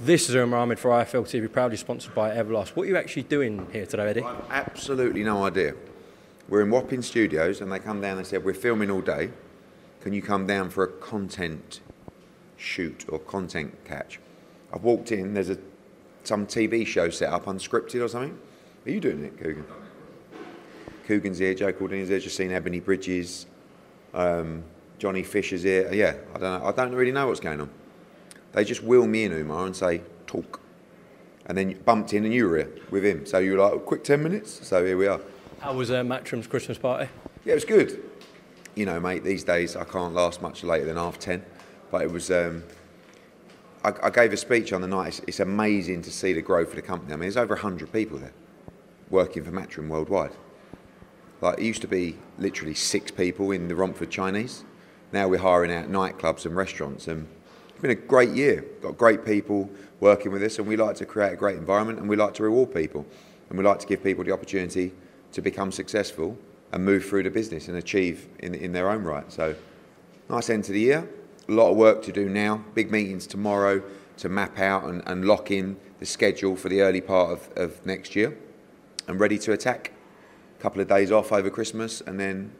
This is Umar Ahmed for IFL TV, proudly sponsored by Everlast. What are you actually doing here today, Eddie? I've absolutely no idea. We're in Wapping Studios and they come down and said, We're filming all day. Can you come down for a content shoot or content catch? I've walked in, there's a some TV show set up, unscripted or something. Are you doing it, Kugan? Kugan's here, Joe Cordina's here, just seen Ebony Bridges, um, Johnny Fisher's here. Yeah, I don't know. I don't really know what's going on. They just wheel me in, Umar, and say, talk. And then bumped in and you were here with him. So you were like, a quick 10 minutes. So here we are. How was uh, Matchroom's Christmas party? Yeah, it was good. You know, mate, these days I can't last much later than half 10. But it was, um, I, I, gave a speech on the night. It's, it's, amazing to see the growth of the company. I mean, there's over 100 people there working for Matchroom worldwide. Like, it used to be literally six people in the Romford Chinese. Now we're hiring out nightclubs and restaurants. And it's been a great year. Got great people working with us, and we like to create a great environment, and we like to reward people, and we like to give people the opportunity to become successful and move through the business and achieve in, in their own right. So, nice end to the year. A lot of work to do now. Big meetings tomorrow to map out and, and lock in the schedule for the early part of, of next year, and ready to attack. A couple of days off over Christmas, and then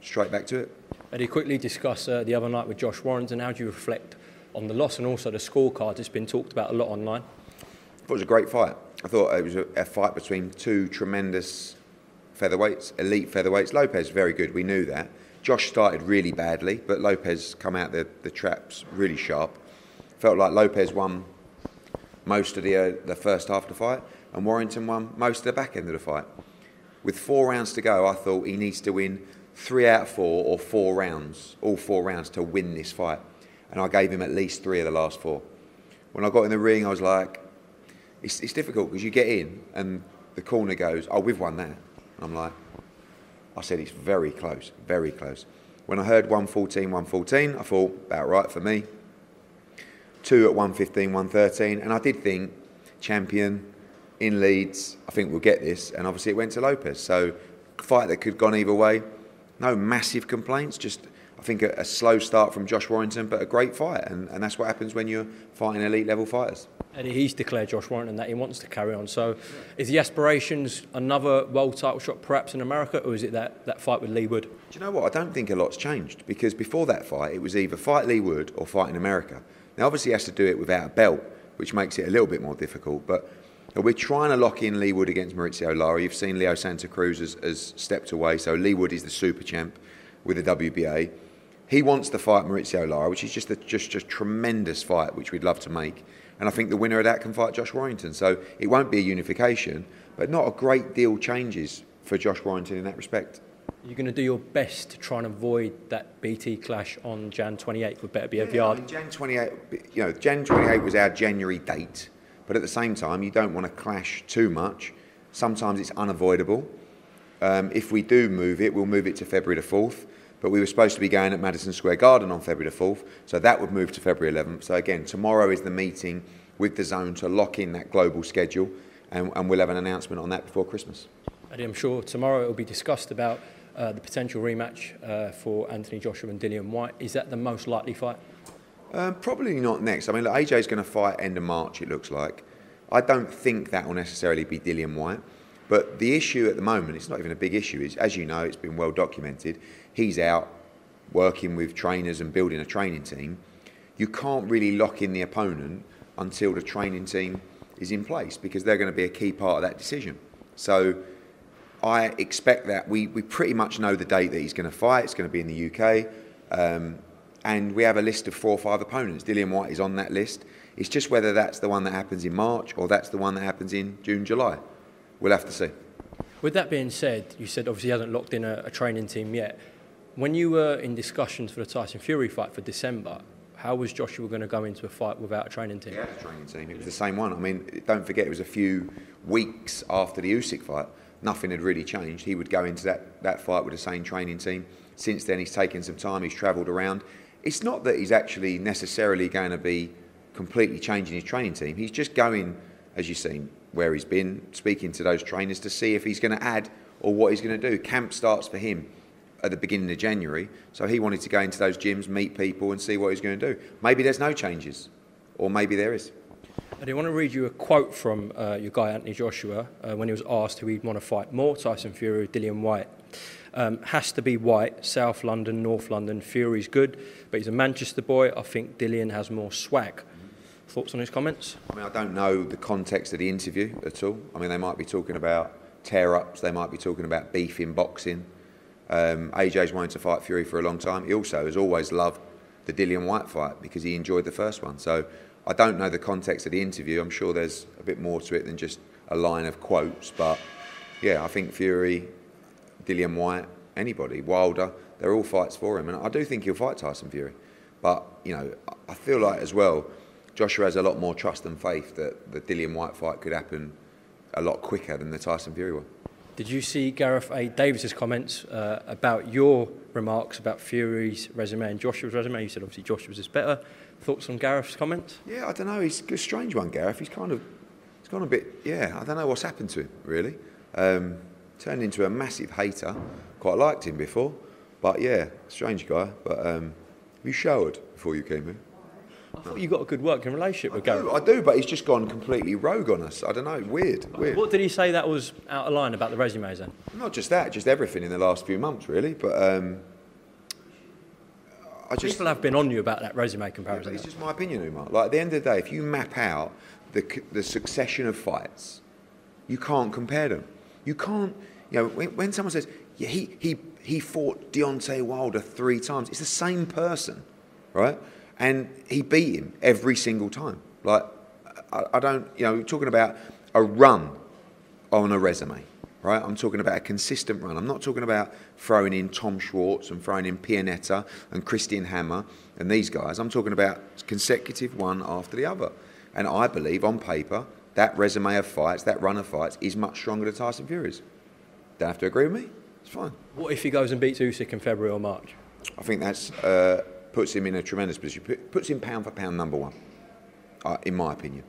straight back to it. Eddie, quickly discuss uh, the other night with Josh Warrington How do you reflect on the loss and also the scorecard. It's been talked about a lot online. It was a great fight. I thought it was a, a fight between two tremendous featherweights, elite featherweights. Lopez very good. We knew that. Josh started really badly, but Lopez come out the, the traps really sharp. Felt like Lopez won most of the uh, the first half of the fight, and Warrington won most of the back end of the fight. With four rounds to go, I thought he needs to win three out of four or four rounds, all four rounds to win this fight and I gave him at least three of the last four. When I got in the ring, I was like, it's, it's difficult because you get in and the corner goes, oh, we've won that. I'm like, I said, it's very close, very close. When I heard 114, 114, I thought, about right for me. Two at 115, 113, and I did think, champion in Leeds, I think we'll get this. And obviously it went to Lopez. So, fight that could have gone either way. No massive complaints, just think a, a, slow start from Josh Warrington, but a great fight, and, and that's what happens when you're fighting elite level fighters. And he's declared Josh Warrington that he wants to carry on. So, is the aspirations another world title shot perhaps in America, or is it that, that fight with Leigh Wood? Do you know what? I don't think a lot's changed because before that fight, it was either fight Leigh Wood or fight in America. Now, obviously, he has to do it without a belt, which makes it a little bit more difficult, but. We're trying to lock in Leigh Wood against Mauricio Lara. You've seen Leo Santa Cruz has, has stepped away, so Leigh Wood is the super champ with the WBA. He wants to fight Mauricio Lara, which is just a just just tremendous fight, which we'd love to make. And I think the winner of that can fight Josh Warrington. So it won't be a unification, but not a great deal changes for Josh Warrington in that respect. You're going to do your best to try and avoid that BT clash on Jan 28th with Better Be yeah, Yard. I mean, Jan 28, you know, Jan 28 was our January date, but at the same time, you don't want to clash too much. Sometimes it's unavoidable. Um, if we do move it, we'll move it to February the 4th but we were supposed to be going at Madison Square Garden on February the 4th, so that would move to February 11th. So again, tomorrow is the meeting with the zone to lock in that global schedule, and, and we'll have an announcement on that before Christmas. I'm sure tomorrow it will be discussed about uh, the potential rematch uh, for Anthony Joshua and Dillian Whyte. Is that the most likely fight? Um, probably not next. I mean, look, AJ is going to fight end of March, it looks like. I don't think that will necessarily be Dillian Whyte. But the issue at the moment, it's not even a big issue, is as you know, it's been well documented, he's out working with trainers and building a training team. you can't really lock in the opponent until the training team is in place because they're going to be a key part of that decision. So I expect that we, we pretty much know the date that he's going to fight. It's going to be in the UK. Um, and we have a list of four or five opponents. Dillian Whyte is on that list. It's just whether that's the one that happens in March or that's the one that happens in June, July. We'll have to see. With that being said, you said obviously he hasn't locked in a, a training team yet. When you were in discussions for the Tyson Fury fight for December, how was Joshua going to go into a fight without a training team? Had a training team. It was the same one. I mean, don't forget, it was a few weeks after the Usyk fight. Nothing had really changed. He would go into that, that fight with the same training team. Since then, he's taken some time. He's travelled around. It's not that he's actually necessarily going to be completely changing his training team. He's just going, as you've seen, where he's been, speaking to those trainers to see if he's going to add or what he's going to do. Camp starts for him at the beginning of January, so he wanted to go into those gyms, meet people, and see what he's going to do. Maybe there's no changes, or maybe there is. I do want to read you a quote from uh, your guy Anthony Joshua uh, when he was asked who he'd want to fight more, Tyson Fury or Dillian Whyte. Um, has to be Whyte, South London, North London. Fury's good, but he's a Manchester boy. I think Dillian has more swag. Thoughts on his comments? I mean, I don't know the context of the interview at all. I mean, they might be talking about tear ups, they might be talking about beef in boxing. Um, AJ's wanted to fight Fury for a long time. He also has always loved the Dillian Whyte fight because he enjoyed the first one. So I don't know the context of the interview. I'm sure there's a bit more to it than just a line of quotes. But yeah, I think Fury, Dillian Whyte, anybody, Wilder, they're all fights for him. And I do think he'll fight Tyson Fury. But, you know, I feel like as well, Joshua has a lot more trust and faith that the Dillian Whyte fight could happen a lot quicker than the Tyson Fury one. Did you see Gareth A. Davies's comments uh, about your remarks about Fury's resume and Joshua's resume? You said obviously Joshua's is better. Thoughts on Gareth's comments? Yeah, I don't know. He's a strange one, Gareth. He's kind of, he's gone a bit. Yeah, I don't know what's happened to him really. Um, turned into a massive hater. Quite liked him before, but yeah, strange guy. But um, you showered before you came in. I thought you got a good working relationship with Gareth. I do, but he's just gone completely rogue on us. I don't know. Weird. Weird. What did he say that was out of line about the resumes then? Not just that, just everything in the last few months, really. But um, I just. People have been on you about that resume comparison. but it's just my opinion, Umar. Like at the end of the day, if you map out the the succession of fights, you can't compare them. You can't. You know, when, when someone says, "Yeah, he he he fought Deontay Wilder three times," it's the same person, right? And he beat him every single time. Like I, I don't. You know, we're talking about a run on a resume, right? I'm talking about a consistent run. I'm not talking about throwing in Tom Schwarz and throwing in Pianeta and Christian Hammer and these guys. I'm talking about consecutive one after the other. And I believe on paper, that resume of fights, that run of fights, is much stronger than Tyson Fury's. Don't have to agree with me. It's fine. What if he goes and beats Usyk in February or March? I think that's uh, puts him in a tremendous position. Puts him pound for pound number one, uh, in my opinion.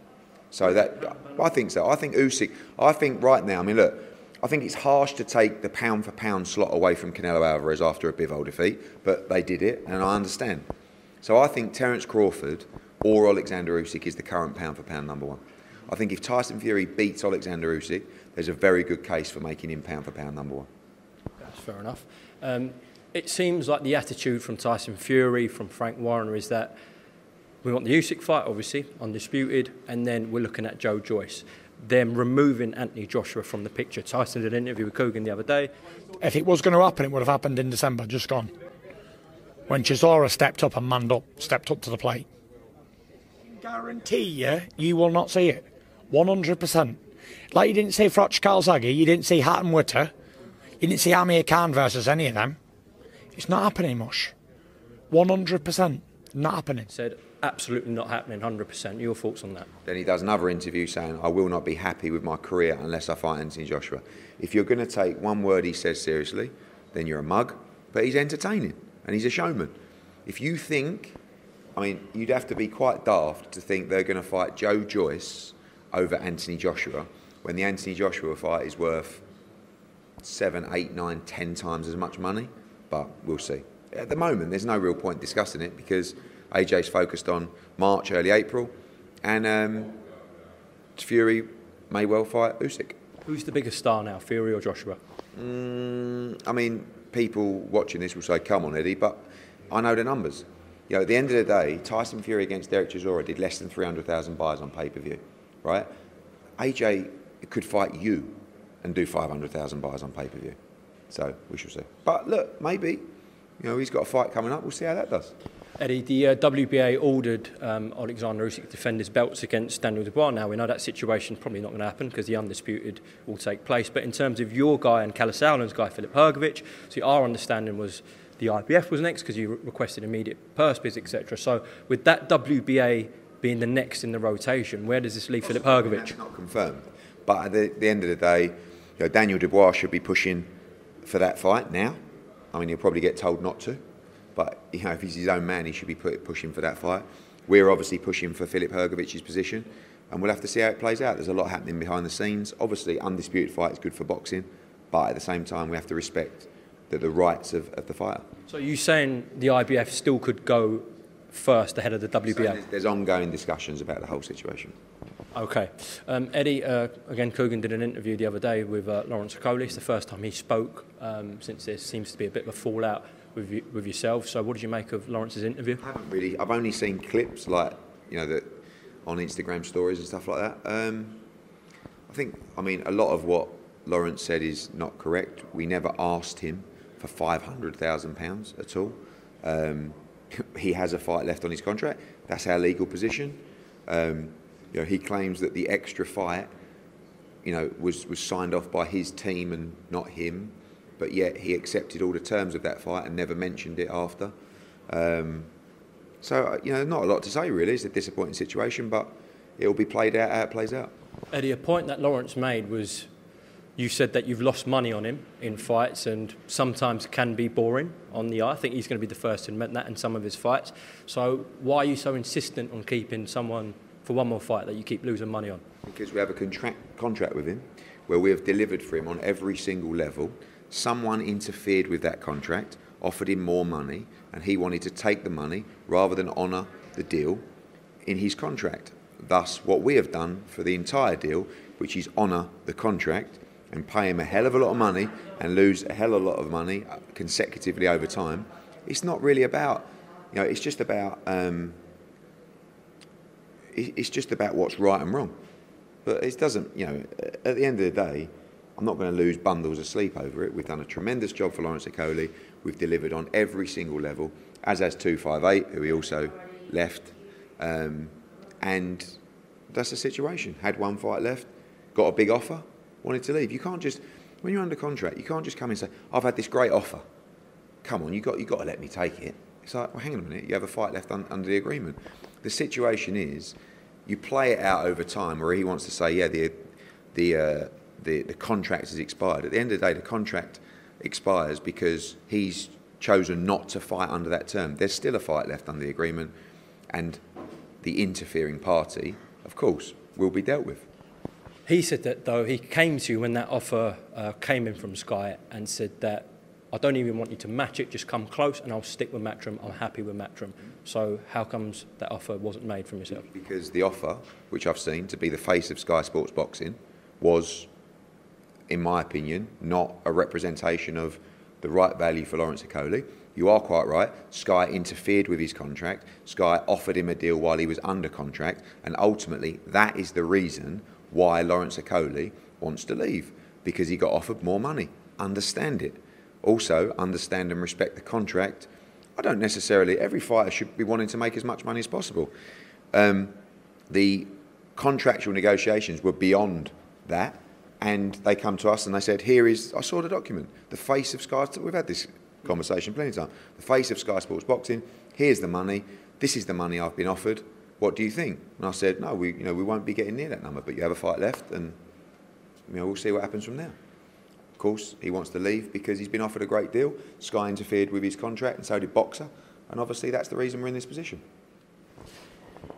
So that I think so. I think Usyk. I think right now. I mean, look. I think it's harsh to take the pound for pound slot away from Canelo Alvarez after a Bivol defeat, but they did it, and I understand. So I think Terence Crawford or Alexander Usyk is the current pound for pound number one. I think if Tyson Fury beats Alexander Usyk, there's a very good case for making him pound for pound number one. That's fair enough. Um, it seems like the attitude from Tyson Fury, from Frank Warren, is that we want the Usyk fight, obviously, undisputed, and then we're looking at Joe Joyce. Them removing Anthony Joshua from the picture. Tyson did an interview with Kugan the other day. If it was going to happen, it would have happened in December, just gone. When Chisora stepped up and manned up, stepped up to the plate. Guarantee you, you will not see it. 100%. Like you didn't see Froch Calzaghe, you didn't see Hatton Witter, you didn't see Amir Khan versus any of them. It's not happening much. 100%. Not happening. Said absolutely not happening, 100%. Your thoughts on that? Then he does another interview saying, I will not be happy with my career unless I fight Anthony Joshua. If you're going to take one word he says seriously, then you're a mug. But he's entertaining and he's a showman. If you think, I mean, you'd have to be quite daft to think they're going to fight Joe Joyce over Anthony Joshua when the Anthony Joshua fight is worth seven, eight, nine, ten times as much money. But we'll see. At the moment, there's no real point discussing it because AJ's focused on March, early April, and um, Fury may well fight Usyk. Who's the biggest star now, Fury or Joshua? Mm, I mean, people watching this will say, "Come on, Eddie," but I know the numbers. You know, at the end of the day, Tyson Fury against Derek Chisora did less than 300,000 buys on pay-per-view, right? AJ could fight you and do 500,000 buys on pay-per-view. So we shall see. But look, maybe, you know, he's got a fight coming up. We'll see how that does. Eddie, the uh, WBA ordered um, Alexander Usyk to defend his belts against Daniel Dubois. Now we know that situation probably not going to happen because the undisputed will take place. But in terms of your guy and Kalle Sauerland's guy, Filip Hrgovic, so our understanding was the IBF was next because you re- requested immediate purse bids, etc. So with that WBA being the next in the rotation, where does this leave Filip Hrgovic? That's not confirmed. But at the, the end of the day, you know, Daniel Dubois should be pushing for that fight now. I mean, he'll probably get told not to. But you know, if he's his own man, he should be pushing for that fight. We're obviously pushing for Filip Hrgovic's position, and we'll have to see how it plays out. There's a lot happening behind the scenes. Obviously, undisputed fight is good for boxing, but at the same time, we have to respect the, the rights of, of the fighter. So you saying the IBF still could go first ahead of the WBA? So there's, there's ongoing discussions about the whole situation. Okay. Um, Eddie, uh, again, Kugan did an interview the other day with uh, Lawrence Okolie. It's the first time he spoke um, since there seems to be a bit of a fallout with, you, with yourself. So, what did you make of Lawrence's interview? I haven't really. I've only seen clips like you know that on Instagram stories and stuff like that. Um, I think. I mean, a lot of what Lawrence said is not correct. We never asked him for five hundred thousand pounds at all. Um, he has a fight left on his contract. That's our legal position. Um, you know, he claims that the extra fight, you know, was was signed off by his team and not him but yet he accepted all the terms of that fight and never mentioned it after. Um, so, uh, you know, not a lot to say really. It's a disappointing situation, but it will be played out how it plays out. Eddie, a point that Lawrence made was you said that you've lost money on him in fights and sometimes can be boring on the eye. I think he's going to be the first to admit that in some of his fights. So, why are you so insistent on keeping someone for one more fight that you keep losing money on? Because we have a contract, contract with him where we have delivered for him on every single level someone interfered with that contract, offered him more money, and he wanted to take the money rather than honour the deal in his contract. Thus, what we have done for the entire deal, which is honour the contract and pay him a hell of a lot of money and lose a hell of a lot of money consecutively over time, it's not really about, you know, it's just about, um, it's just about what's right and wrong. But it doesn't, you know, at the end of the day, I'm not going to lose bundles of sleep over it. We've done a tremendous job for Lawrence Okolie. We've delivered on every single level, as has 258, who he also left. Um, and that's the situation. Had one fight left, got a big offer, wanted to leave. You can't just, when you're under contract, you can't just come and say, I've had this great offer. Come on, you've got, you got to let me take it. It's like, well, hang on a minute, you have a fight left un, under the agreement. The situation is, you play it out over time where he wants to say, yeah, the, the, uh, the, the contract has expired. At the end of the day, the contract expires because he's chosen not to fight under that term. There's still a fight left under the agreement, and the interfering party, of course, will be dealt with. He said that though he came to you when that offer uh, came in from Sky and said that I don't even want you to match it, just come close and I'll stick with Matchroom. I'm happy with Matchroom. So how comes that offer wasn't made from yourself? Because the offer, which I've seen to be the face of Sky Sports Boxing, was in my opinion, not a representation of the right value for Lawrence Okolie. You are quite right. Sky interfered with his contract. Sky offered him a deal while he was under contract, and ultimately, that is the reason why Lawrence Okolie wants to leave because he got offered more money. Understand it. Also, understand and respect the contract. I don't necessarily. Every fighter should be wanting to make as much money as possible. Um, the contractual negotiations were beyond that and they come to us and they said, "Here is I saw the document, the face of Sky. Sports. We've had this conversation plenty of times. The face of Sky Sports Boxing. Here's the money. This is the money I've been offered. What do you think?" And I said, "No, we you know we won't be getting near that number, but you have a fight left, and you know we'll see what happens from there." Of course, he wants to leave because he's been offered a great deal. Sky interfered with his contract, and so did Boxer. and obviously that's the reason we're in this position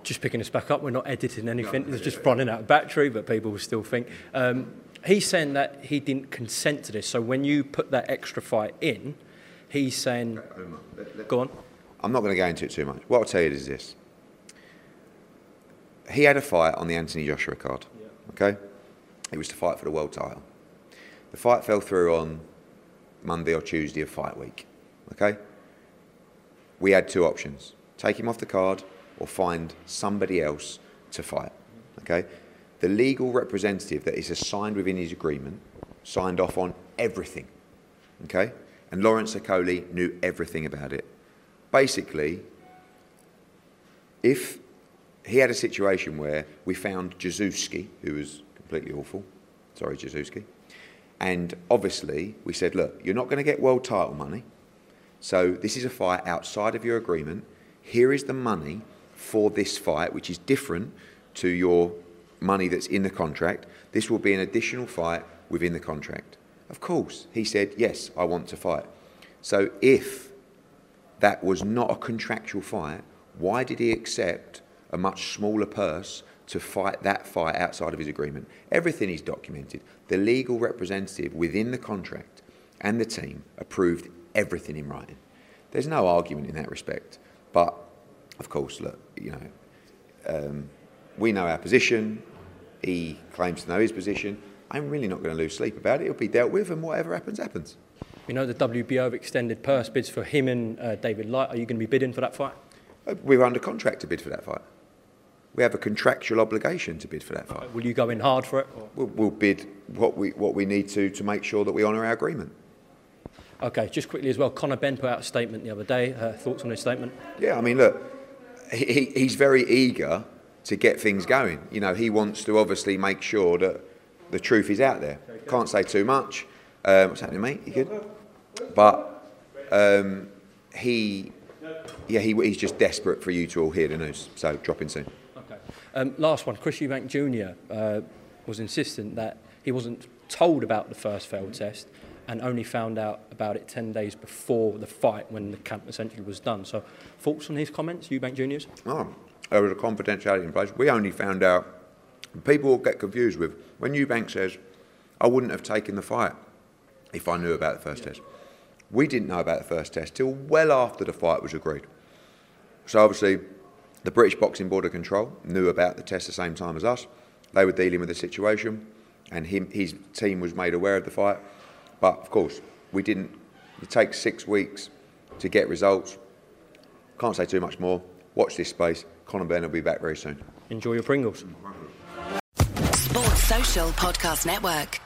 just picking us back up. We're not editing anything. No, it's just running out of battery, but people will still think. Um, he's saying that he didn't consent to this. So when you put that extra fight in, he's saying, let, let, go on. I'm not going to go into it too much. What I'll tell you is this. He had a fight on the Anthony Joshua card. Yeah. Okay? It was to fight for the world title. The fight fell through on Monday or Tuesday of fight week. Okay? We had two options. take him off the card or find somebody else to fight. Okay? The legal representative that is assigned within his agreement signed off on everything. Okay? And Lawrence Okolie knew everything about it. Basically, if he had a situation where we found Jezewski, who was completely awful, sorry, Jezewski, and obviously we said, look, you're not going to get world title money, so this is a fight outside of your agreement. Here is the money for this fight, which is different to your money that's in the contract. This will be an additional fight within the contract. Of course, he said, Yes, I want to fight. So if that was not a contractual fight, why did he accept a much smaller purse to fight that fight outside of his agreement? Everything is documented. The legal representative within the contract and the team approved everything in writing. There's no argument in that respect. But of course, look, you know, um, we know our position. He claims to know his position. I'm really not going to lose sleep about it. It'll be dealt with, and whatever happens, happens. We know the WBO have extended purse bids for him and uh, David Light. Are you going to be bidding for that fight? Uh, we're under contract to bid for that fight. We have a contractual obligation to bid for that fight. Will you go in hard for it? We'll, we'll bid what we, what we need to to make sure that we honour our agreement. Okay, just quickly as well, Conor Benn put out a statement the other day. Uh, thoughts on his statement? Yeah, I mean, look, he, he's very eager to get things going. You know, he wants to obviously make sure that the truth is out there. Can't say too much. Um, what's happening, mate? You good? But um, he, yeah, he, he's just desperate for you to all hear the news. So drop in soon. Um, last one. Chris Eubank Jr. Uh, was insistent that he wasn't told about the first failed test and only found out about it 10 days before the fight when the camp essentially was done. So, thoughts on his comments, Eubank Jr.'s? Oh, there was a confidentiality in place. We only found out, people get confused with, when Eubank says, I wouldn't have taken the fight if I knew about the first yeah. test. We didn't know about the first test till well after the fight was agreed. So obviously, the British Boxing Board of Control knew about the test the same time as us. They were dealing with the situation, and him, his team was made aware of the fight. But of course, we didn't. It takes six weeks to get results. Can't say too much more. Watch this space. Conor Benn will be back very soon. Enjoy your Pringles. Sports Social Podcast Network.